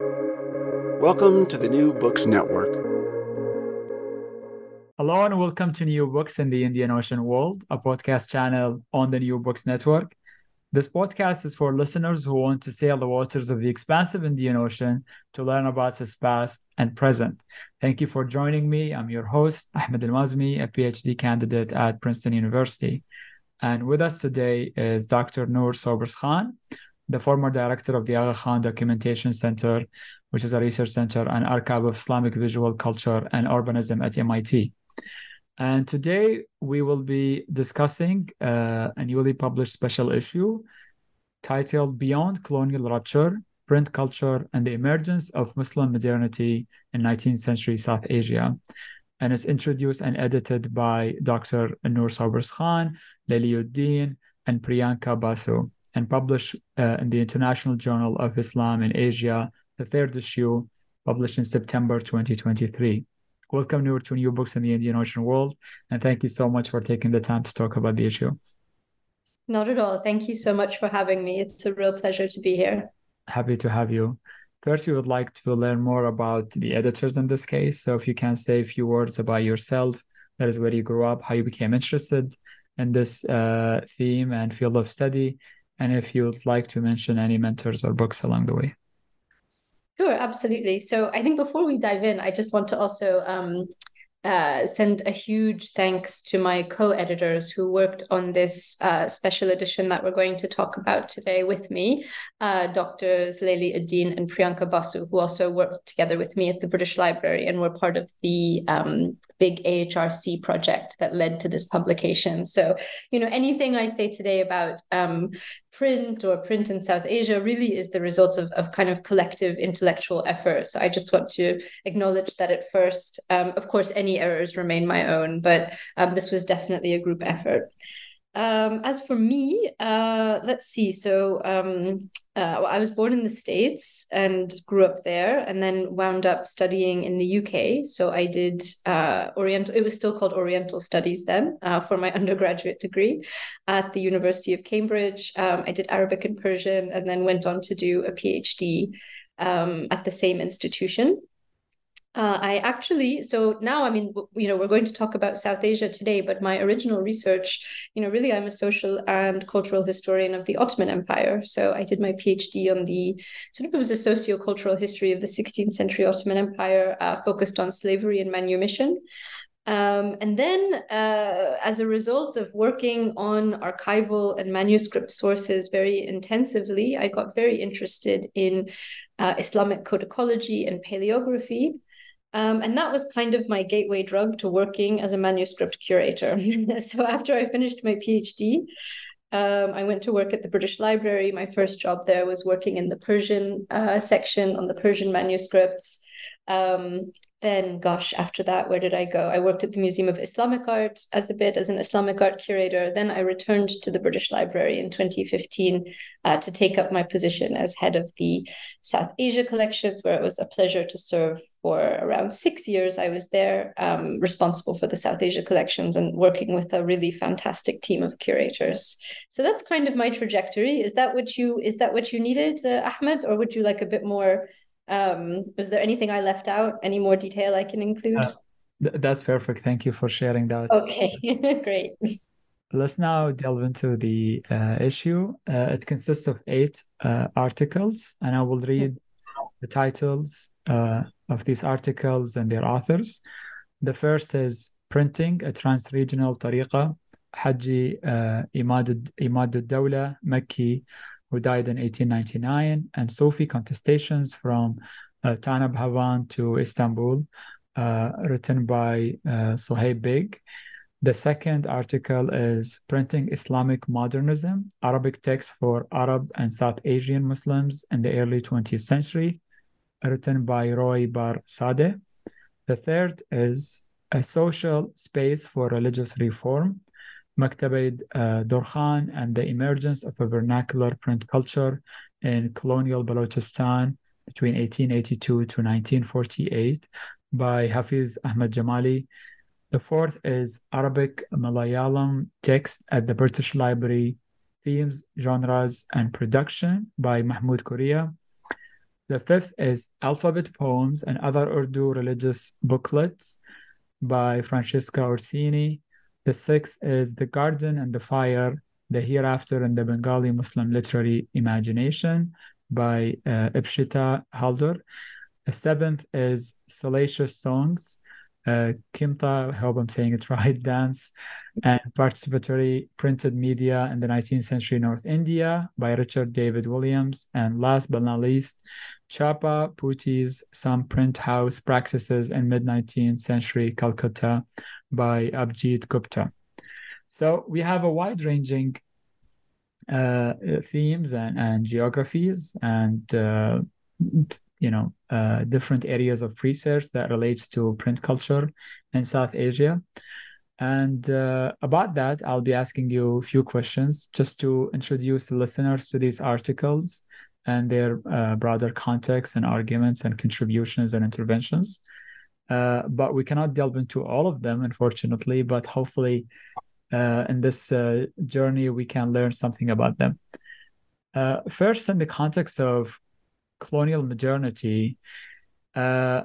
Welcome to the New Books Network. Hello and welcome to New Books in the Indian Ocean World, a podcast channel on the New Books Network. This podcast is for listeners who want to sail the waters of the expansive Indian Ocean to learn about its past and present. Thank you for joining me. I'm your host, Ahmed Al-Mazmi, a PhD candidate at Princeton University. And with us today is Dr. Nur Sobers-Khan, the former director of the Aga Khan Documentation Center which is a research center and archive of Islamic visual culture and urbanism at MIT. And today we will be discussing uh, a newly published special issue titled Beyond Colonial Rupture Print Culture and the Emergence of Muslim Modernity in 19th Century South Asia. And it's introduced and edited by Dr. Nur Sobers-Khan, Leliuddin, and Priyanka Basu, and published uh, in the International Journal of Islam in Asia the third issue, published in September 2023. Welcome, Nur, to New Books in the Indian Ocean World, and thank you so much for taking the time to talk about the issue. Not at all. Thank you so much for having me. It's a real pleasure to be here. Happy to have you. First, we would like to learn more about the editors in this case. So, if you can say a few words about yourself, that is where you grew up, how you became interested in this uh, theme and field of study, and if you would like to mention any mentors or books along the way. Sure, absolutely. So I think before we dive in, I just want to also um, uh, send a huge thanks to my co-editors who worked on this uh, special edition that we're going to talk about today with me, uh, Doctors Layli Uddin and Priyanka Basu, who also worked together with me at the British Library and were part of the um, big AHRC project that led to this publication. So, you know, anything I say today about um, print or print in South Asia really is the result of, of kind of collective intellectual effort. So I just want to acknowledge that at first, um, of course, any errors remain my own, but um, this was definitely a group effort. Um, as for me, uh, let's see. So um, uh, well, I was born in the States and grew up there, and then wound up studying in the UK. So I did uh, Oriental, it was still called Oriental Studies then uh, for my undergraduate degree at the University of Cambridge. Um, I did Arabic and Persian, and then went on to do a PhD um, at the same institution. Uh, I actually, so now, I mean, you know, we're going to talk about South Asia today, but my original research, you know, really, I'm a social and cultural historian of the Ottoman Empire. So I did my PhD on the sort of, it was a socio-cultural history of the 16th century Ottoman Empire, uh, focused on slavery and manumission. Um, and then, uh, as a result of working on archival and manuscript sources very intensively, I got very interested in uh, Islamic codicology and paleography. Um, and that was kind of my gateway drug to working as a manuscript curator. so after I finished my PhD, um, I went to work at the British Library. My first job there was working in the Persian uh, section on the Persian manuscripts. Um, then gosh after that where did i go i worked at the museum of islamic art as a bit as an islamic art curator then i returned to the british library in 2015 uh, to take up my position as head of the south asia collections where it was a pleasure to serve for around six years i was there um, responsible for the south asia collections and working with a really fantastic team of curators so that's kind of my trajectory is that what you is that what you needed uh, ahmed or would you like a bit more um, was there anything I left out? Any more detail I can include? Uh, th- that's perfect. Thank you for sharing that. Okay, great. Let's now delve into the uh, issue. Uh, it consists of eight uh, articles, and I will read the titles uh, of these articles and their authors. The first is Printing a Trans-Regional Tariqa, Haji uh, Imad, Imad Dawla Makki who died in 1899, and Sufi contestations from uh, Thana Bhawan to Istanbul, uh, written by uh, Baig. The second article is Printing Islamic Modernism, Arabic Texts for Arab and South Asian Muslims in the early 20th century, written by Roy Bar Sadeh. The third is A Social Space for Religious Reform, Maktabid uh, Dorkhan and the emergence of a vernacular print culture in colonial Balochistan between 1882 to 1948 by Hafiz Ahmad Jamali. The fourth is Arabic Malayalam text at the British Library, themes, genres, and production by Mahmood Kooria. The fifth is Alphabet Poems and Other Urdu Religious Booklets by Francesca Orsini. The sixth is The Garden and the Fire, The Hereafter in the Bengali Muslim Literary Imagination by uh, Epsita Halder. The seventh is Salacious Songs, uh, Khemta, I hope I'm saying it right, dance and participatory printed media in the 19th century North India by Richard David Williams. And last but not least, Chapa Putties, some print house practices in mid 19th century Calcutta by Abhijit Gupta. So we have a wide ranging uh, themes and, and geographies and uh, you know uh, different areas of research that relates to print culture in South Asia. And uh, about that, I'll be asking you a few questions just to introduce the listeners to these articles and their uh, broader context and arguments and contributions and interventions. Uh, but we cannot delve into all of them, unfortunately. But hopefully, uh, in this uh, journey, we can learn something about them. Uh, first, in the context of colonial modernity, uh,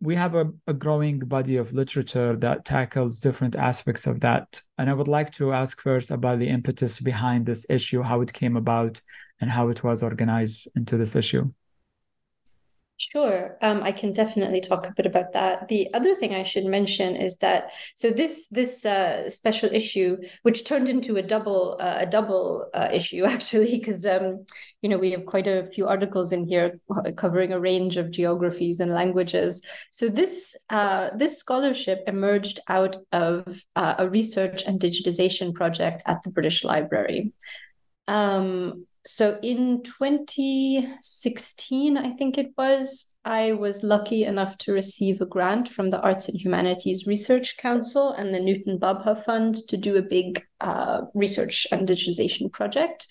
we have a, a, growing body of literature that tackles different aspects of that. And I would like to ask first about the impetus behind this issue, how it came about, and how it was organized into this issue. Sure, um, I can definitely talk a bit about that. The other thing I should mention is that so this this uh, special issue, which turned into a double uh, a double uh, issue actually, because um, you know we have quite a few articles in here covering a range of geographies and languages. So this uh, this scholarship emerged out of uh, a research and digitization project at the British Library. Um, so in 2016, I think it was, I was lucky enough to receive a grant from the Arts and Humanities Research Council and the Newton Bhabha Fund to do a big uh, research and digitization project.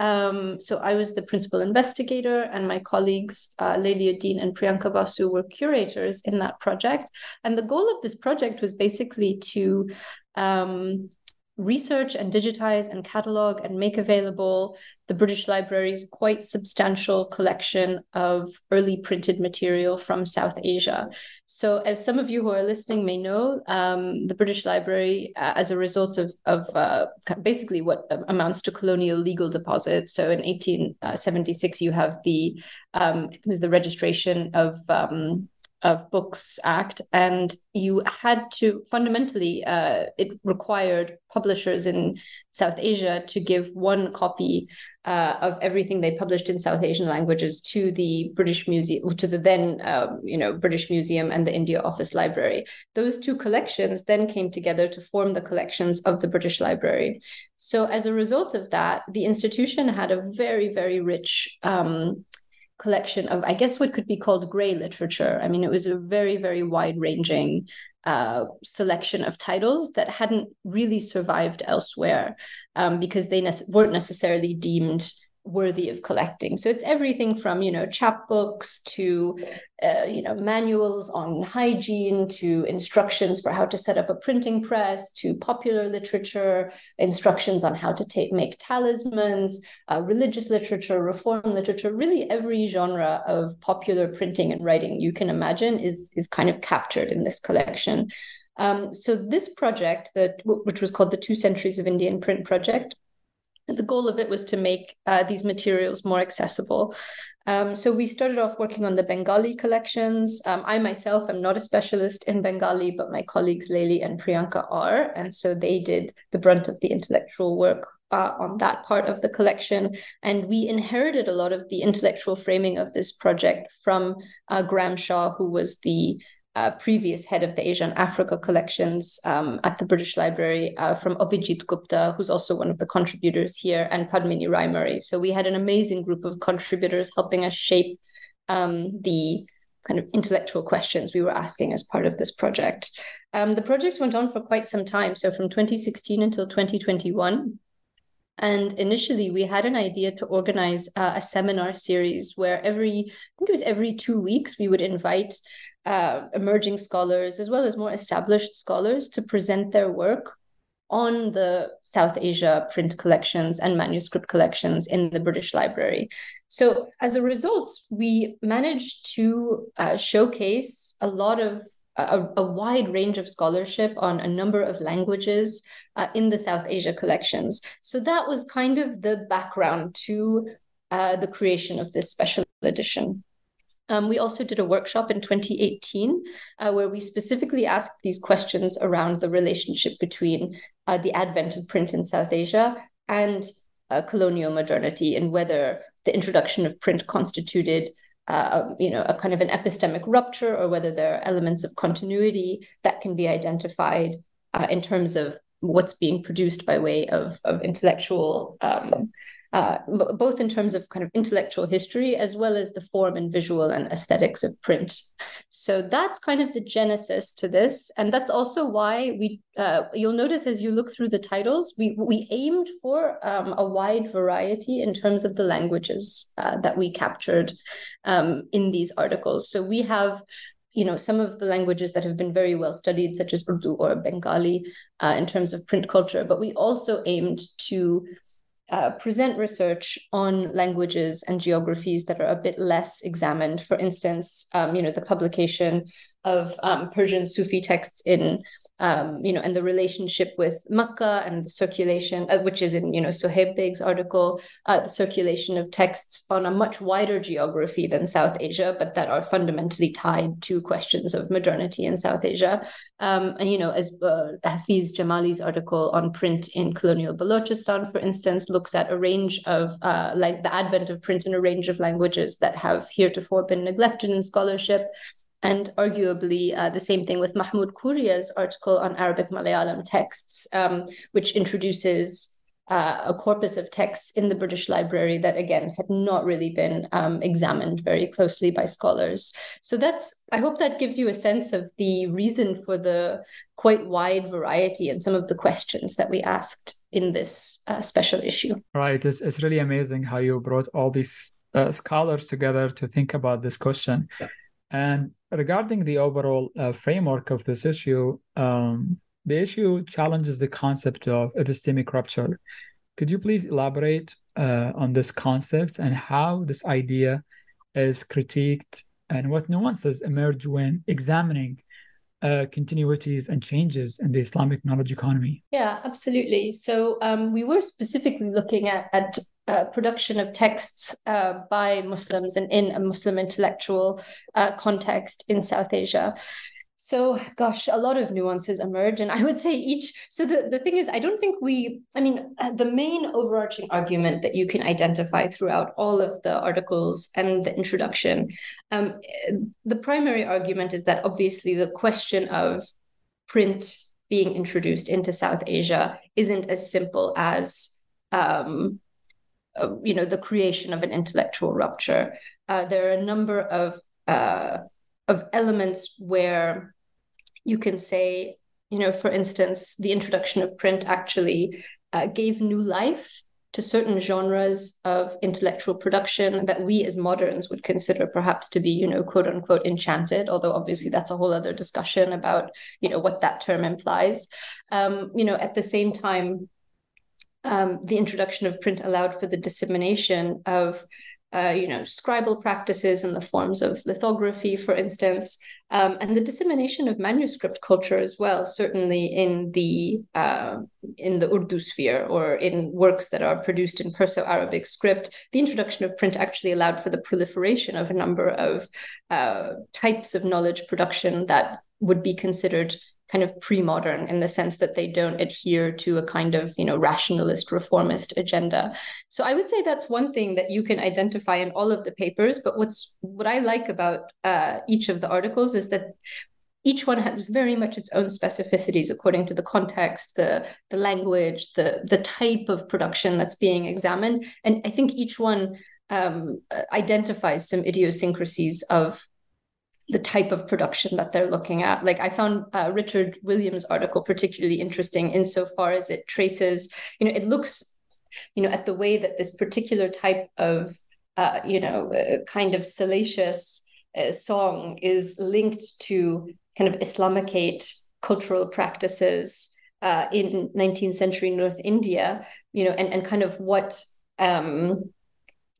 Um, so I was the principal investigator, and my colleagues uh, Layli Uddin and Priyanka Basu were curators in that project. And the goal of this project was basically to um, research and digitize and catalog and make available the British Library's quite substantial collection of early printed material from South Asia. So, as some of you who are listening may know, um, the British Library, uh, as a result of, of uh, basically what amounts to colonial legal deposits, so in 1876, you have the um, it was the registration of um, of Books Act, and you had to fundamentally, uh, it required publishers in South Asia to give one copy uh, of everything they published in South Asian languages to the British Museum, to the then, um, you know, British Museum and the India Office Library. Those two collections then came together to form the collections of the British Library. So as a result of that, the institution had a very, very rich um, collection of, I guess, what could be called gray literature. I mean, it was a very, very wide ranging uh, selection of titles that hadn't really survived elsewhere um, because they ne- weren't necessarily deemed worthy of collecting. So it's everything from you know chapbooks to uh, you know manuals on hygiene to instructions for how to set up a printing press to popular literature, instructions on how to take make talismans, uh, religious literature, reform literature. Really, every genre of popular printing and writing you can imagine is is kind of captured in this collection. Um, so this project, that which was called the Two Centuries of Indian Print Project, the goal of it was to make uh, these materials more accessible. Um, so we started off working on the Bengali collections. Um, I myself am not a specialist in Bengali, but my colleagues Layli and Priyanka are, and so they did the brunt of the intellectual work uh, on that part of the collection. And we inherited a lot of the intellectual framing of this project from uh, Graham Shaw, who was the uh, previous head of the Asian Africa collections um, at the British Library uh, from Abhijit Gupta, who's also one of the contributors here, and Padmini Ray So we had an amazing group of contributors helping us shape um, the kind of intellectual questions we were asking as part of this project. Um, the project went on for quite some time, so from 2016 until 2021. And initially, we had an idea to organize uh, a seminar series where every, I think it was every two weeks, we would invite uh, emerging scholars as well as more established scholars to present their work on the South Asia print collections and manuscript collections in the British Library. So, as a result, we managed to uh, showcase a lot of a, a, wide range of scholarship on a number of languages uh, in the South Asia collections. So that was kind of the background to uh, the creation of this special edition. Um, we also did a workshop in 2018 uh, where we specifically asked these questions around the relationship between uh, the advent of print in South Asia and uh, colonial modernity and whether the introduction of print constituted uh, you know, a kind of an epistemic rupture, or whether there are elements of continuity that can be identified uh, in terms of what's being produced by way of, of intellectual um, uh, both in terms of kind of intellectual history as well as the form and visual and aesthetics of print. So that's kind of the genesis to this, and that's also why we uh, you'll notice as you look through the titles, we we aimed for um, a wide variety in terms of the languages uh, that we captured um, in these articles. So we have you know some of the languages that have been very well studied such as urdu or bengali uh, in terms of print culture but we also aimed to uh, present research on languages and geographies that are a bit less examined. For instance, um, you know, the publication of um, Persian Sufi texts in um, you know, and the relationship with Makkah and the circulation, uh, which is in, you know, Sohaib Baig's article, uh, the circulation of texts on a much wider geography than South Asia, but that are fundamentally tied to questions of modernity in South Asia. Um, and, you know, as uh, Hafiz Jamali's article on print in colonial Balochistan, for instance, looks at a range of, uh, like the advent of print in a range of languages that have heretofore been neglected in scholarship. And arguably, uh, the same thing with Mahmood Kooria's article on Arabic Malayalam texts, um, which introduces uh, a corpus of texts in the British Library that, again, had not really been um, examined very closely by scholars. So that's, I hope that gives you a sense of the reason for the quite wide variety and some of the questions that we asked in this uh, special issue. Right. It's, it's really amazing how you brought all these uh, scholars together to think about this question. And regarding the overall uh, framework of this issue, um, the issue challenges the concept of epistemic rupture. Could you please elaborate uh, on this concept and how this idea is critiqued and what nuances emerge when examining uh, continuities and changes in the Islamic knowledge economy? Yeah, absolutely. So um, we were specifically looking at, at uh, production of texts uh, by Muslims and in a Muslim intellectual uh, context in South Asia. So, gosh, a lot of nuances emerge. And I would say each. So, the, the thing is, I don't think we, I mean, uh, the main overarching argument that you can identify throughout all of the articles and the introduction, um, the primary argument is that obviously the question of print being introduced into South Asia isn't as simple as um, uh, you know the creation of an intellectual rupture. Uh, there are a number of uh, of elements where you can say, you know, for instance, the introduction of print actually uh, gave new life to certain genres of intellectual production that we as moderns would consider perhaps to be, you know, quote unquote enchanted, although obviously that's a whole other discussion about, you know, what that term implies. Um, you know, at the same time, um, the introduction of print allowed for the dissemination of uh, you know, scribal practices in the forms of lithography, for instance, um, and the dissemination of manuscript culture as well. Certainly in the uh, in the Urdu sphere or in works that are produced in Perso-Arabic script, the introduction of print actually allowed for the proliferation of a number of uh, types of knowledge production that would be considered kind of pre-modern in the sense that they don't adhere to a kind of you know rationalist reformist agenda. So i would say that's one thing that you can identify in all of the papers but what's what i like about uh, each of the articles is that each one has very much its own specificities according to the context the the language the the type of production that's being examined. And i think each one um, identifies some idiosyncrasies of the type of production that they're looking at. Like I found uh, Richard Williams' article particularly interesting insofar as it traces, you know, it looks, you know, at the way that this particular type of, uh, you know, uh, kind of salacious uh, song is linked to kind of Islamicate cultural practices uh, in 19th century North India, you know, and, and kind of what, um,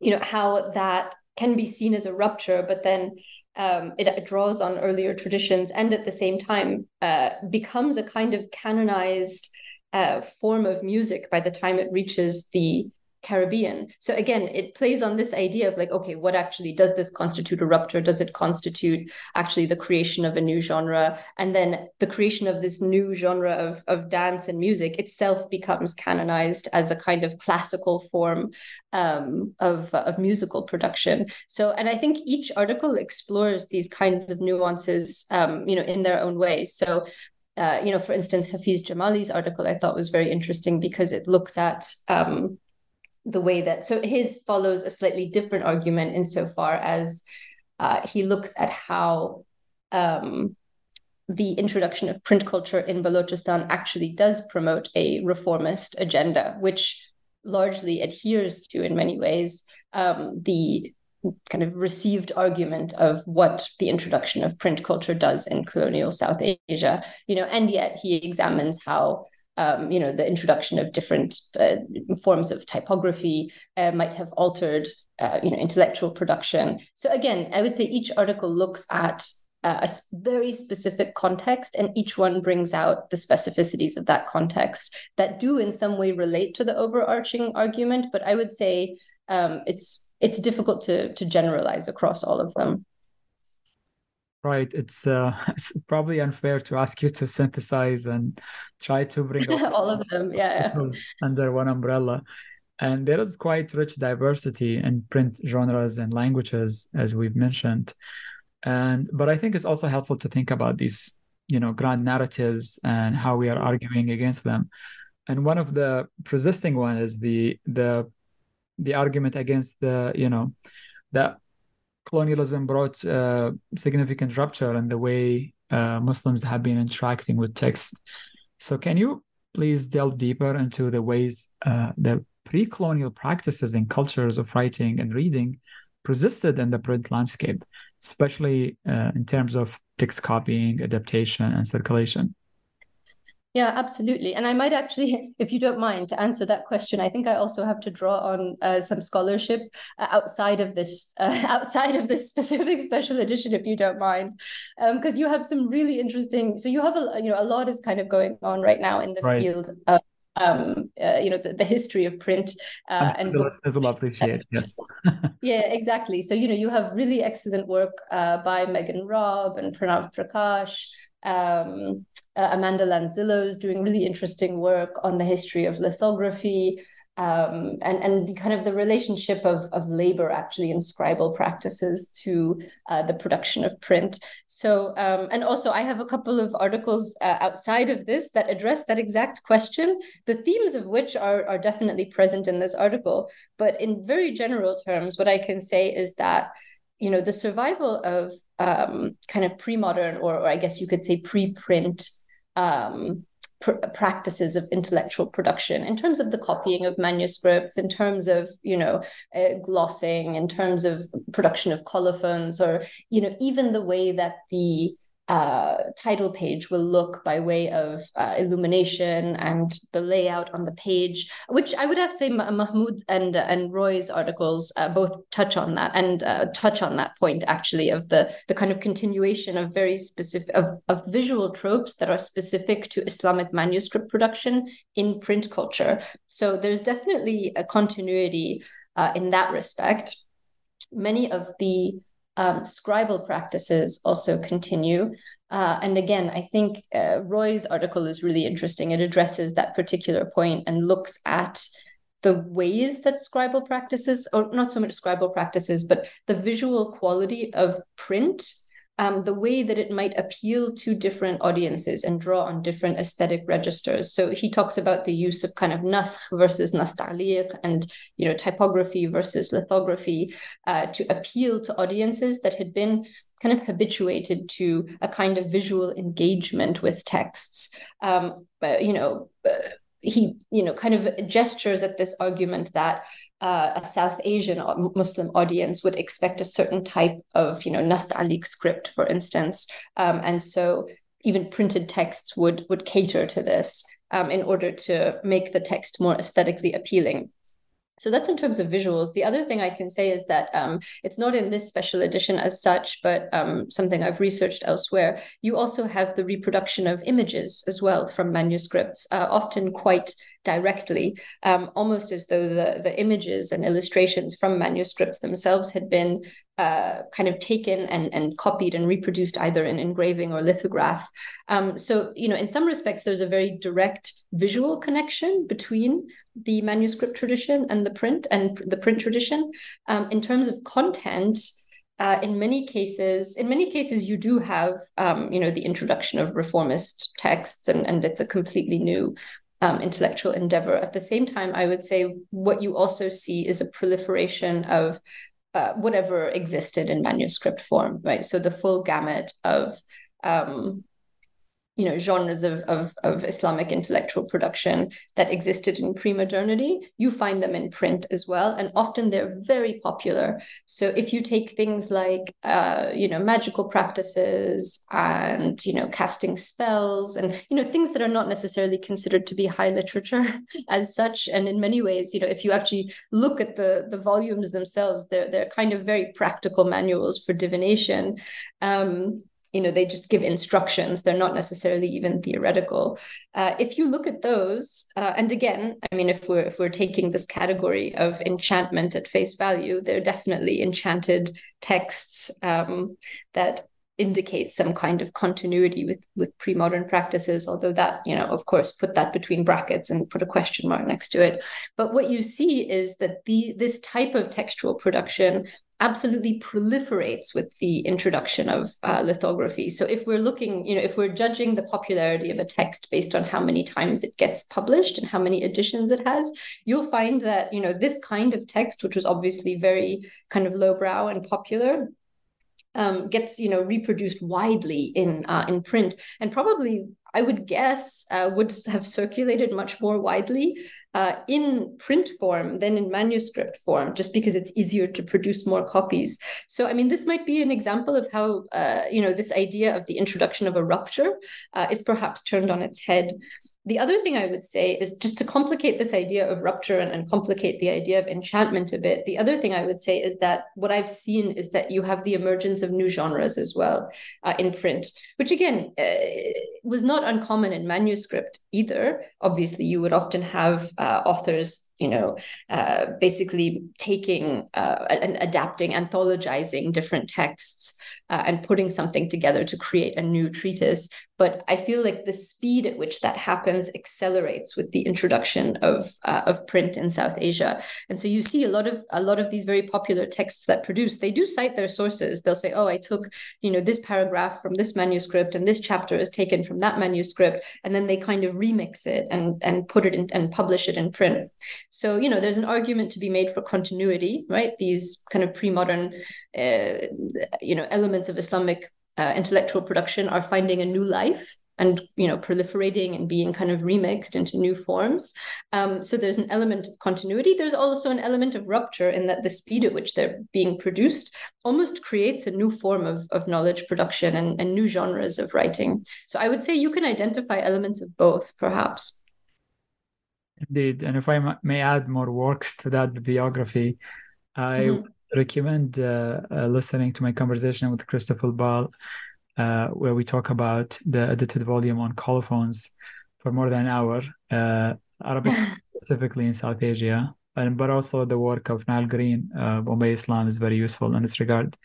you know, how that can be seen as a rupture, but then um, it draws on earlier traditions and at the same time uh, becomes a kind of canonized uh, form of music by the time it reaches the Caribbean. So again, it plays on this idea of like, okay, what actually does this constitute a rupture? Does it constitute actually the creation of a new genre? And then the creation of this new genre of, of dance and music itself becomes canonized as a kind of classical form um, of, of musical production. So, and I think each article explores these kinds of nuances, um, you know, in their own way. So uh, you know, for instance, Hafiz Jamali's article I thought was very interesting because it looks at um, the way that so his follows a slightly different argument insofar as uh, he looks at how um, the introduction of print culture in Balochistan actually does promote a reformist agenda, which largely adheres to, in many ways, um, the kind of received argument of what the introduction of print culture does in colonial South Asia. You know, and yet he examines how um, you know, the introduction of different uh, forms of typography uh, might have altered, uh, you know, intellectual production. So again, I would say each article looks at uh, a very specific context, and each one brings out the specificities of that context that do, in some way, relate to the overarching argument. But I would say um, it's it's difficult to to generalize across all of them. Right. It's uh, it's probably unfair to ask you to synthesize and try to bring all of them, yeah, under one umbrella. And there is quite rich diversity in print genres and languages, as we've mentioned. And but I think it's also helpful to think about these, you know, grand narratives and how we are arguing against them. And one of the persisting one is the the the argument against the, you know, that colonialism brought uh, significant rupture in the way uh, Muslims have been interacting with text. So, can you please delve deeper into the ways uh, the pre colonial practices and cultures of writing and reading persisted in the print landscape, especially uh, in terms of text copying, adaptation, and circulation? Yeah, absolutely. And I might actually, if you don't mind, to answer that question, I think I also have to draw on uh, some scholarship uh, outside of this, uh, outside of this specific special edition, if you don't mind, because um, you have some really interesting. So you have a, you know, a lot is kind of going on right now in the right. field of um, uh, you know, the, the, history of print. Uh, and the listeners will appreciate. Yes. yeah, exactly. So you know, you have really excellent work uh, by Megan Robb and Pranav Prakash. Um, Uh, Amanda Lanzillo is doing really interesting work on the history of lithography um, and and kind of the relationship of of labor actually in scribal practices to uh, the production of print. So um, and also I have a couple of articles uh, outside of this that address that exact question. The themes of which are are definitely present in this article, but in very general terms, what I can say is that you know the survival of um, kind of pre-modern or, or I guess you could say pre-print um, pr- practices of intellectual production in terms of the copying of manuscripts in terms of you know uh, glossing in terms of production of colophons or you know even the way that the uh, title page will look by way of uh, illumination and the layout on the page, which I would have say Mahmood and and Roy's articles uh, both touch on that and uh, touch on that point actually of the the kind of continuation of very specific of, of visual tropes that are specific to Islamic manuscript production in print culture. So there's definitely a continuity uh, in that respect. Many of the um, scribal practices also continue. Uh, and again, I think uh, Roy's article is really interesting. It addresses that particular point and looks at the ways that scribal practices, or not so much scribal practices, but the visual quality of print um, the way that it might appeal to different audiences and draw on different aesthetic registers. So he talks about the use of kind of naskh versus nastaliq and you know typography versus lithography uh, to appeal to audiences that had been kind of habituated to a kind of visual engagement with texts. Um, but, you know. Uh, he you know kind of gestures at this argument that uh, a south asian muslim audience would expect a certain type of you know nastaliq script for instance. Um, and so even printed texts would would cater to this um, in order to make the text more aesthetically appealing so that's in terms of visuals. The other thing I can say is that um, it's not in this special edition as such, but um, something I've researched elsewhere. You also have the reproduction of images as well from manuscripts, uh, often quite directly, um, almost as though the, the images and illustrations from manuscripts themselves had been uh, kind of taken and, and copied and reproduced either in engraving or lithograph. Um, so, you know, in some respects, there's a very direct visual connection between the manuscript tradition and the print and the print tradition. Um, in terms of content, uh, in many cases, in many cases, you do have, um, you know, the introduction of reformist texts, and, and it's a completely new um, intellectual endeavor. At the same time, I would say what you also see is a proliferation of uh, whatever existed in manuscript form, right? So the full gamut of um, you know genres of, of, of Islamic intellectual production that existed in pre-modernity, you find them in print as well, and often they're very popular. So if you take things like uh, you know magical practices and you know casting spells and you know things that are not necessarily considered to be high literature as such, and in many ways, you know if you actually look at the the volumes themselves, they're they're kind of very practical manuals for divination. Um, you know they just give instructions. They're not necessarily even theoretical. Uh, if you look at those uh, and again i mean if we're if we're taking this category of enchantment at face value they're definitely enchanted texts um, that indicate some kind of continuity with with pre-modern practices although that you know of course put that between brackets and put a question mark next to it. But what you see is that the this type of textual production absolutely proliferates with the introduction of uh, lithography. So if we're looking, you know, if we're judging the popularity of a text based on how many times it gets published and how many editions it has, you'll find that, you know, this kind of text, which was obviously very kind of lowbrow and popular, um, gets you know reproduced widely in uh, in print and probably I would guess uh, would have circulated much more widely uh, in print form than in manuscript form, just because it's easier to produce more copies. So, I mean, this might be an example of how uh, you know this idea of the introduction of a rupture uh, is perhaps turned on its head the other thing I would say is just to complicate this idea of rupture and, and, complicate the idea of enchantment a bit. The other thing I would say is that what I've seen is that you have the emergence of new genres as well uh, in print, which again uh, was not uncommon in manuscript either. Obviously, you would often have uh, authors you know, uh, basically taking uh, and adapting, anthologizing different texts uh, and putting something together to create a new treatise. But I feel like the speed at which that happens accelerates with the introduction of uh, of print in South Asia. And so you see a lot of a lot of these very popular texts that produce. They do cite their sources. They'll say, "Oh, I took you know this paragraph from this manuscript, and this chapter is taken from that manuscript," and then they kind of remix it and and put it in and publish it in print. So you know, there's an argument to be made for continuity, right? These kind of pre-modern, uh, you know, elements of Islamic uh, intellectual production are finding a new life and you know proliferating and being kind of remixed into new forms. Um, so there's an element of continuity. There's also an element of rupture in that the speed at which they're being produced almost creates a new form of, of knowledge production and, and new genres of writing. So i would say you can identify elements of both perhaps indeed. And if i may add more works to that bibliography i mm-hmm. recommend uh, uh, listening to my conversation with Christopher Bahl, uh, where we talk about the edited volume on colophons for more than an hour, uh, Arabic specifically in South Asia, and but also the work of Nile Green, uh, Bombay Islam, is very useful in this regard.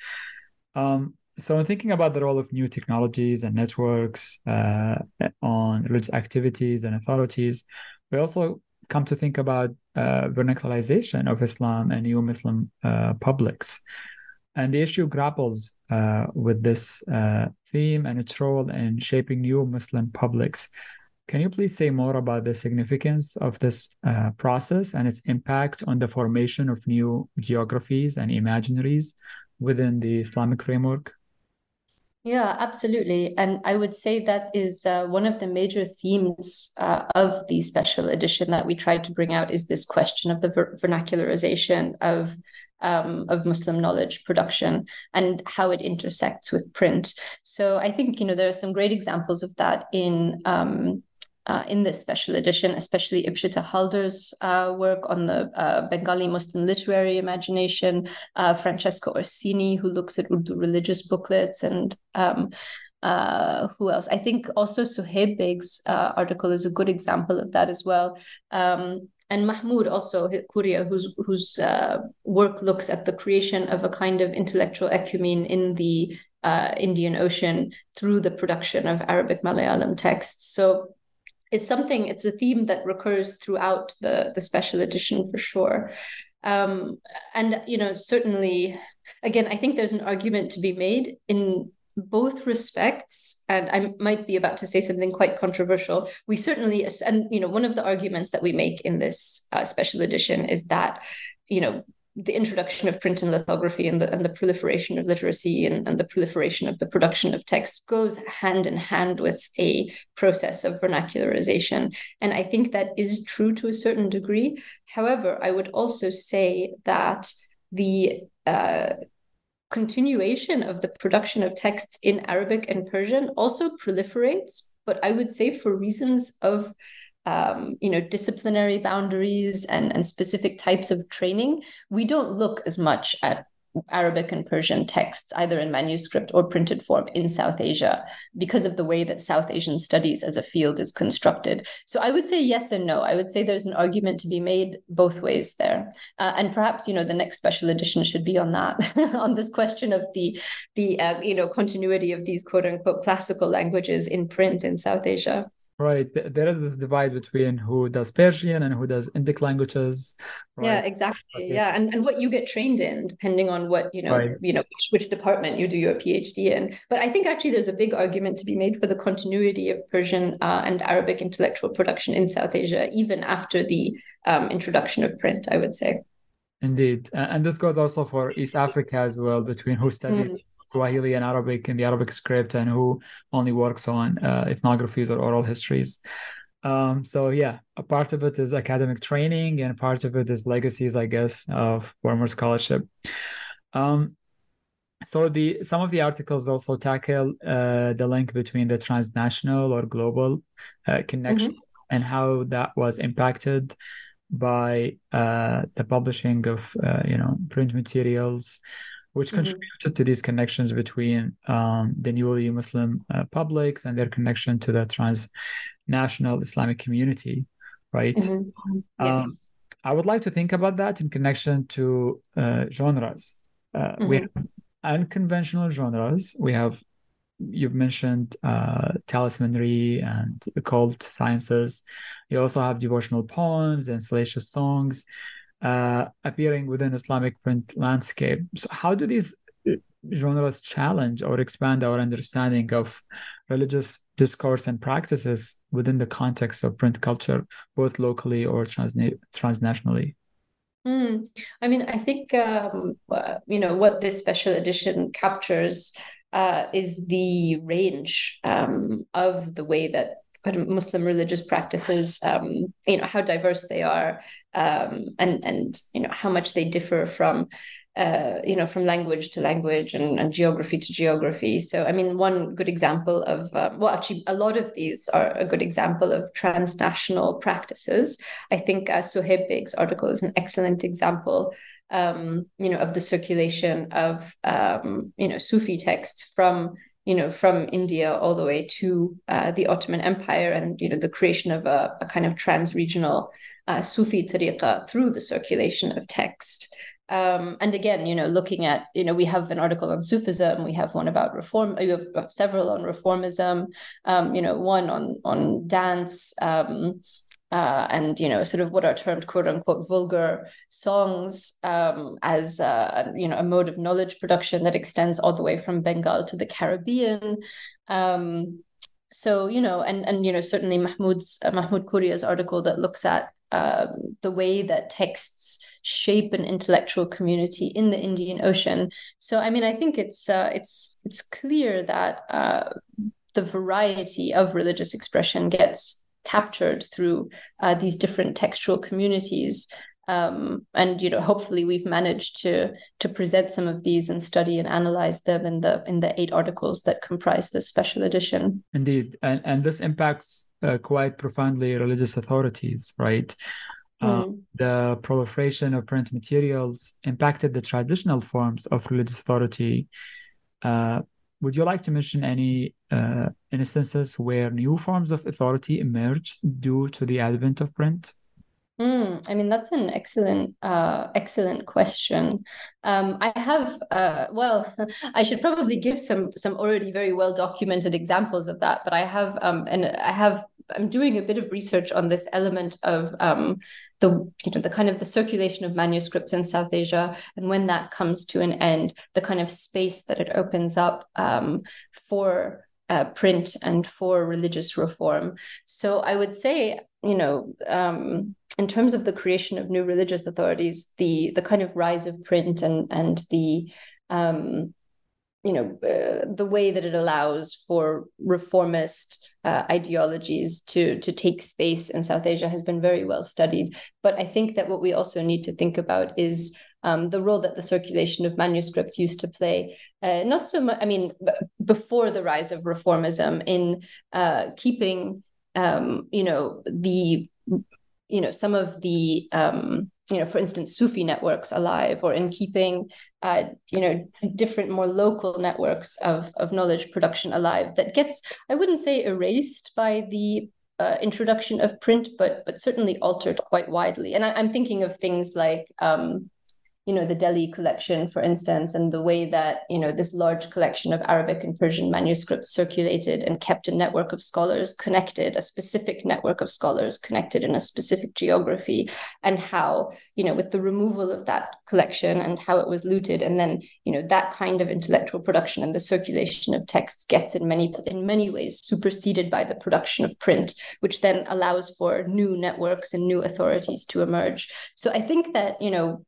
Um, so, in thinking about the role of new technologies and networks uh, on religious activities and authorities, we also come to think about uh, vernacularization of Islam and new Muslim uh, publics. And the issue grapples uh, with this uh, theme and its role in shaping new Muslim publics. Can you please say more about the significance of this uh, process and its impact on the formation of new geographies and imaginaries within the Islamic framework? Yeah, absolutely. And I would say that is uh, one of the major themes uh, of the special edition that we tried to bring out is this question of the ver- vernacularization of um, of Muslim knowledge production and how it intersects with print. So I think you know there are some great examples of that in um, uh, in this special edition, especially Epsita Halder's uh, work on the uh, Bengali Muslim literary imagination, uh, Francesca Orsini, who looks at Urdu religious booklets, and um, uh, who else? I think also Sohaib Baig's uh, article is a good example of that as well. Um, and Mahmood also Kooria, whose whose work looks at the creation of a kind of intellectual ecumene in the Indian Ocean through the production of Arabic Malayalam texts. So it's something it's a theme that recurs throughout the the special edition for sure. Um, and you know certainly again i think there's an argument to be made in both respects and i might be about to say something quite controversial. We certainly and you know one of the arguments that we make in this uh, special edition is that you know the introduction of print and lithography and the, and the proliferation of literacy and, and the proliferation of the production of text goes hand in hand with a process of vernacularization. And I think that is true to a certain degree. However, I would also say that the uh, continuation of the production of texts in Arabic and Persian also proliferates, but I would say for reasons of um, you know disciplinary boundaries and and specific types of training we don't look as much at Arabic and Persian texts, either in manuscript or printed form in South Asia, because of the way that South Asian studies as a field is constructed. So I would say yes and no. I would say there's an argument to be made both ways there, uh, and perhaps you know the next special edition should be on that, on this question of the the uh, you know continuity of these quote unquote classical languages in print in South Asia. Right. There is this divide between who does Persian and who does Indic languages. Right? Yeah, exactly. Okay. Yeah. And, and what you get trained in, depending on what, you know, right. you know, which, which department you do your PhD in. But I think actually there's a big argument to be made for the continuity of Persian uh, and Arabic intellectual production in South Asia, even after the um, introduction of print, I would say. Indeed. And this goes also for East Africa as well, between who studies mm. Swahili and Arabic in the Arabic script and who only works on uh, ethnographies or oral histories. Um, so yeah, a part of it is academic training and part of it is legacies, I guess, of former scholarship. Um, so the some of the articles also tackle uh, the link between the transnational or global uh, connections mm-hmm. and how that was impacted by uh, the publishing of uh, you know print materials, which mm-hmm. contributed to these connections between um, the newly Muslim uh, publics and their connection to the transnational Islamic community, right? Mm-hmm. Um, yes. I would like to think about that in connection to uh, genres. Uh, mm-hmm. We have unconventional genres. We have you've mentioned uh, talismanry and occult sciences. You also have devotional poems and salacious songs uh, appearing within Islamic print landscape. So, how do these uh, genres challenge or expand our understanding of religious discourse and practices within the context of print culture, both locally or transna- transnationally? Mm. I mean, I think um, uh, you know what this special edition captures uh, is the range um, of the way that Muslim religious practices, um, you know, how diverse they are, um, and and you know how much they differ from uh, you know, from language to language and, and, geography to geography. So, I mean, one good example of, um, well, actually, a lot of these are a good example of transnational practices. I think uh, Sohaib Baig's article is an excellent example, um, you know, of the circulation of, um, you know, Sufi texts from you know, from India all the way to uh, the Ottoman Empire and, you know, the creation of a, a kind of trans-regional uh, Sufi tariqa through the circulation of text. Um, and again, you know, looking at, you know, we have an article on Sufism, we have one about reform, we have several on reformism, um, you know, one on on dance, um, uh, and you know, sort of what are termed "quote unquote" vulgar songs um, as uh, you know a mode of knowledge production that extends all the way from Bengal to the Caribbean. Um, so you know, and and you know, certainly Mahmood's uh, Mahmood Kooria's article that looks at um, the way that texts shape an intellectual community in the Indian Ocean. So, I mean, I think it's uh, it's it's clear that uh, the variety of religious expression gets captured through uh, these different textual communities. Um, and you know, hopefully, we've managed to to present some of these and study and analyze them in the in the eight articles that comprise this special edition. Indeed, and and this impacts uh, quite profoundly religious authorities, right? Uh, mm. the proliferation of print materials impacted the traditional forms of religious authority. Uh, would you like to mention any uh, instances where new forms of authority emerged due to the advent of print? Mm, I mean, that's an excellent, uh, excellent question. Um, I have, uh, well, I should probably give some some already very well documented examples of that. But I have, um, and I have, I'm doing a bit of research on this element of um, the, you know, the kind of the circulation of manuscripts in South Asia, and when that comes to an end, the kind of space that it opens up um, for uh, print and for religious reform. So I would say, you know, um, in terms of the creation of new religious authorities, the the kind of rise of print and and the um, you know uh, the way that it allows for reformist uh, ideologies to to take space in South Asia has been very well studied. But I think that what we also need to think about is um, the role that the circulation of manuscripts used to play. Uh, not so much, I mean, b- before the rise of reformism in uh, keeping, um, you know, the you know some of the um, you know for instance sufi networks alive or in keeping uh, you know different more local networks of of knowledge production alive that gets i wouldn't say erased by the uh, introduction of print but but certainly altered quite widely. And I, am thinking of things like um, you know the Delhi collection, for instance, and the way that you know this large collection of Arabic and Persian manuscripts circulated and kept a network of scholars connected, a specific network of scholars connected in a specific geography, and how you know with the removal of that collection and how it was looted, and then you know that kind of intellectual production and the circulation of texts gets in many in many ways superseded by the production of print, which then allows for new networks and new authorities to emerge. So I think that you know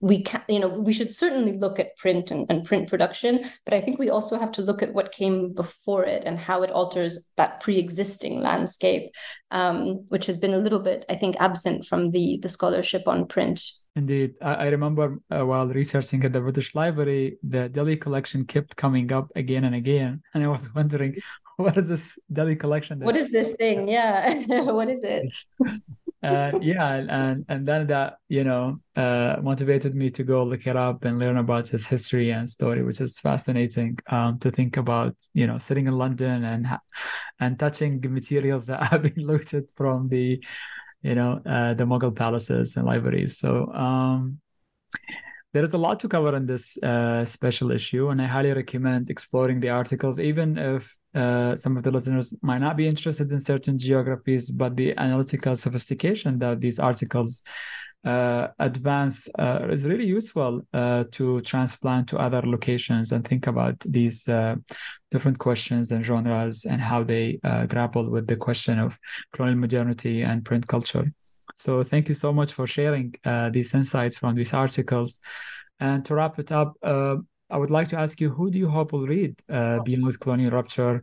we can you know we should certainly look at print and, and print production but i think we also have to look at what came before it and how it alters that pre-existing landscape um, which has been a little bit i think absent from the the scholarship on print Indeed, I, I remember uh, while researching at the British Library, the Delhi collection kept coming up again and again, and I was wondering, what is this Delhi collection? What is this thing? Yeah, what is it? uh, yeah, and and then that you know uh, motivated me to go look it up and learn about his history and story, which is fascinating um, to think about. You know, sitting in London and and touching materials that have been looted from the you know, uh, the Mughal palaces and libraries. So um, there is a lot to cover in this uh, special issue, and I highly recommend exploring the articles, even if uh, some of the listeners might not be interested in certain geographies, but the analytical sophistication that these articles uh, advance uh, is really useful uh, to transplant to other locations and think about these uh, different questions and genres and how they grapple with the question of colonial modernity and print culture. So, thank you so much for sharing uh, these insights from these articles. And to wrap it up, I would like to ask you who do you hope will read Beyond Colonial Rupture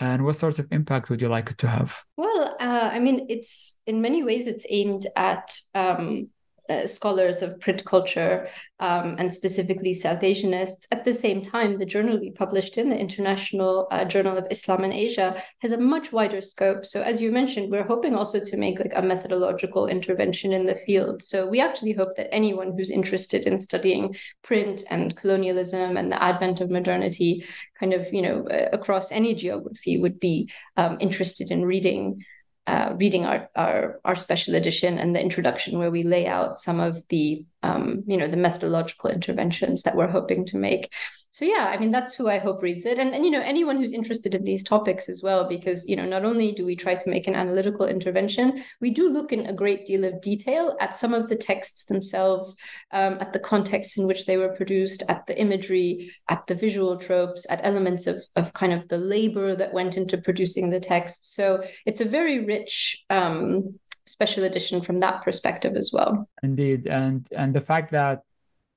and what sort of impact would you like it to have well uh, i mean it's in many ways it's aimed at um, uh, scholars of print culture um, and specifically South Asianists. At the same time, the journal we published in the International uh, Journal of Islam and Asia has a much wider scope. So, as you mentioned, we're hoping also to make like a methodological intervention in the field. So, we actually hope that anyone who's interested in studying print and colonialism and the advent of modernity, kind of you know uh, across any geography, would be um, interested in reading uh, reading our, our our special edition and the introduction where we lay out some of the um, you know the methodological interventions that we're hoping to make so yeah i mean that's who i hope reads it. And, and you know anyone who's interested in these topics as well because you know not only do we try to make an analytical intervention we do look in a great deal of detail at some of the texts themselves um, at the context in which they were produced at the imagery at the visual tropes at elements of, of kind of the labor that went into producing the text. So it's a very rich um, special edition from that perspective as well. Indeed, and and the fact that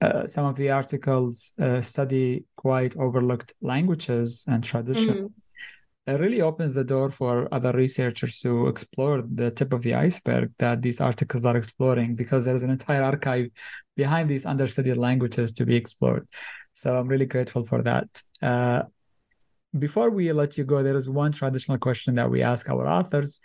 uh, some of the articles uh, study quite overlooked languages and traditions. Mm. It really opens the door for other researchers to explore the tip of the iceberg that these articles are exploring because there's an entire archive behind these understudied languages to be explored. So I'm really grateful for that. Uh, before we let you go, there is one traditional question that we ask our authors,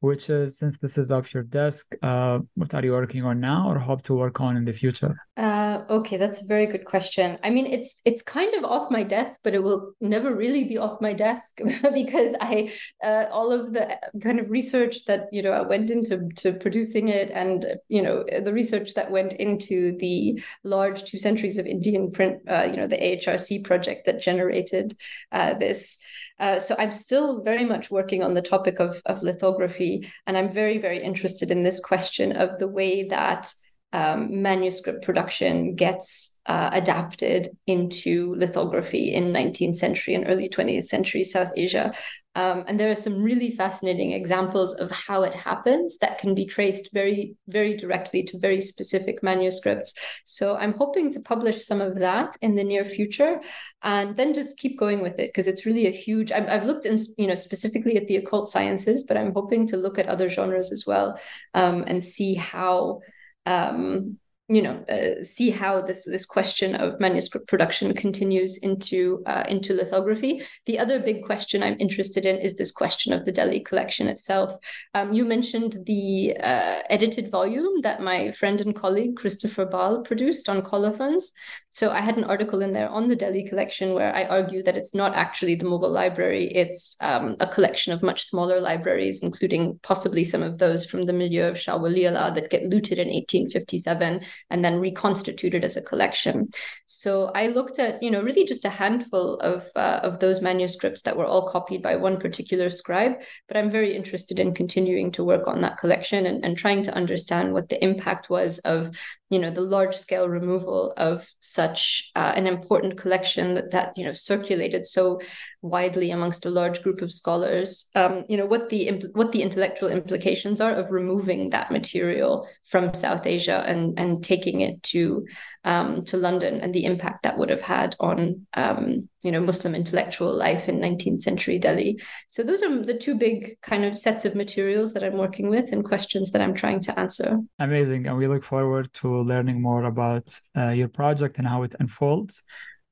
which is since this is off your desk, uh, what are you working on now or hope to work on in the future? Uh, okay, that's a very good question. I mean, it's it's kind of off my desk, but it will never really be off my desk because I uh, all of the kind of research that you know I went into to producing it, and you know the research that went into the large two centuries of Indian print, uh, you know, the AHRC project that generated uh, this. Uh, so I'm still very much working on the topic of, of lithography, and I'm very, very interested in this question of the way that um, manuscript production gets uh, adapted into lithography in 19th century and early 20th century South Asia. Um, and there are some really fascinating examples of how it happens that can be traced very, very directly to very specific manuscripts. So I'm hoping to publish some of that in the near future, and then just keep going with it because it's really a huge. I've, I've, looked in, you know, specifically at the occult sciences, but I'm hoping to look at other genres as well um, and see how um, you know uh, see how this this question of manuscript production continues into uh, into lithography. The other big question i'm interested in is this question of the delhi collection itself. Um, you mentioned the uh, edited volume that my friend and colleague Christopher Bahl produced on colophons so i had an article in there on the delhi collection where i argue that it's not actually the mughal library. It's um, a collection of much smaller libraries including possibly some of those from the milieu of shah waliullah that get looted in 1857 and then reconstituted as a collection. So I looked at, you know, really just a handful of uh, of those manuscripts that were all copied by one particular scribe. But I'm very interested in continuing to work on that collection and, and trying to understand what the impact was of you know the large scale removal of such uh, an important collection that that you know circulated so widely amongst a large group of scholars um, you know what the what the intellectual implications are of removing that material from south asia and and taking it to um, to london and the impact that would have had on um, you know muslim intellectual life in 19th century delhi. So those are the two big kind of sets of materials that i'm working with and questions that i'm trying to answer. Amazing. And we look forward to learning more about uh, your project and how it unfolds.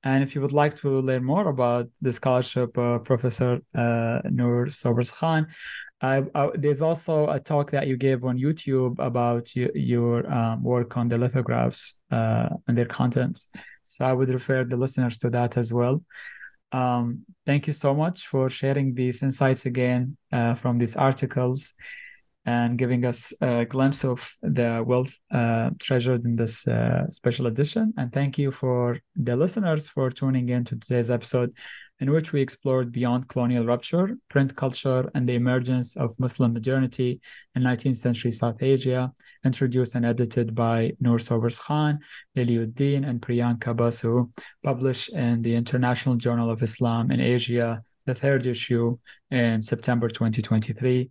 And if you would like to learn more about the scholarship, Professor uh, Nur Sobers-Khan, I, I, there's also a talk that you gave on YouTube about you, your um, work on the lithographs uh, and their contents. So I would refer the listeners to that as well. Um, thank you so much for sharing these insights again uh, from these articles. And giving us a glimpse of the wealth uh, treasured in this uh, special edition. And thank you for the listeners for tuning in to today's episode, in which we explored beyond colonial rupture, print culture, and the emergence of Muslim modernity in 19th century South Asia, introduced and edited by Nur Sobers-Khan, Liliuddin, and Priyanka Basu, published in the International Journal of Islam in Asia, the third issue in September 2023.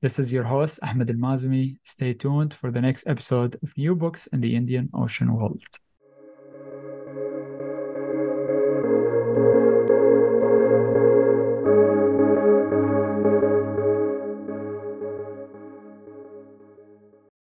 This is your host, Ahmed Al Mazmi. Stay tuned for the next episode of New Books in the Indian Ocean World.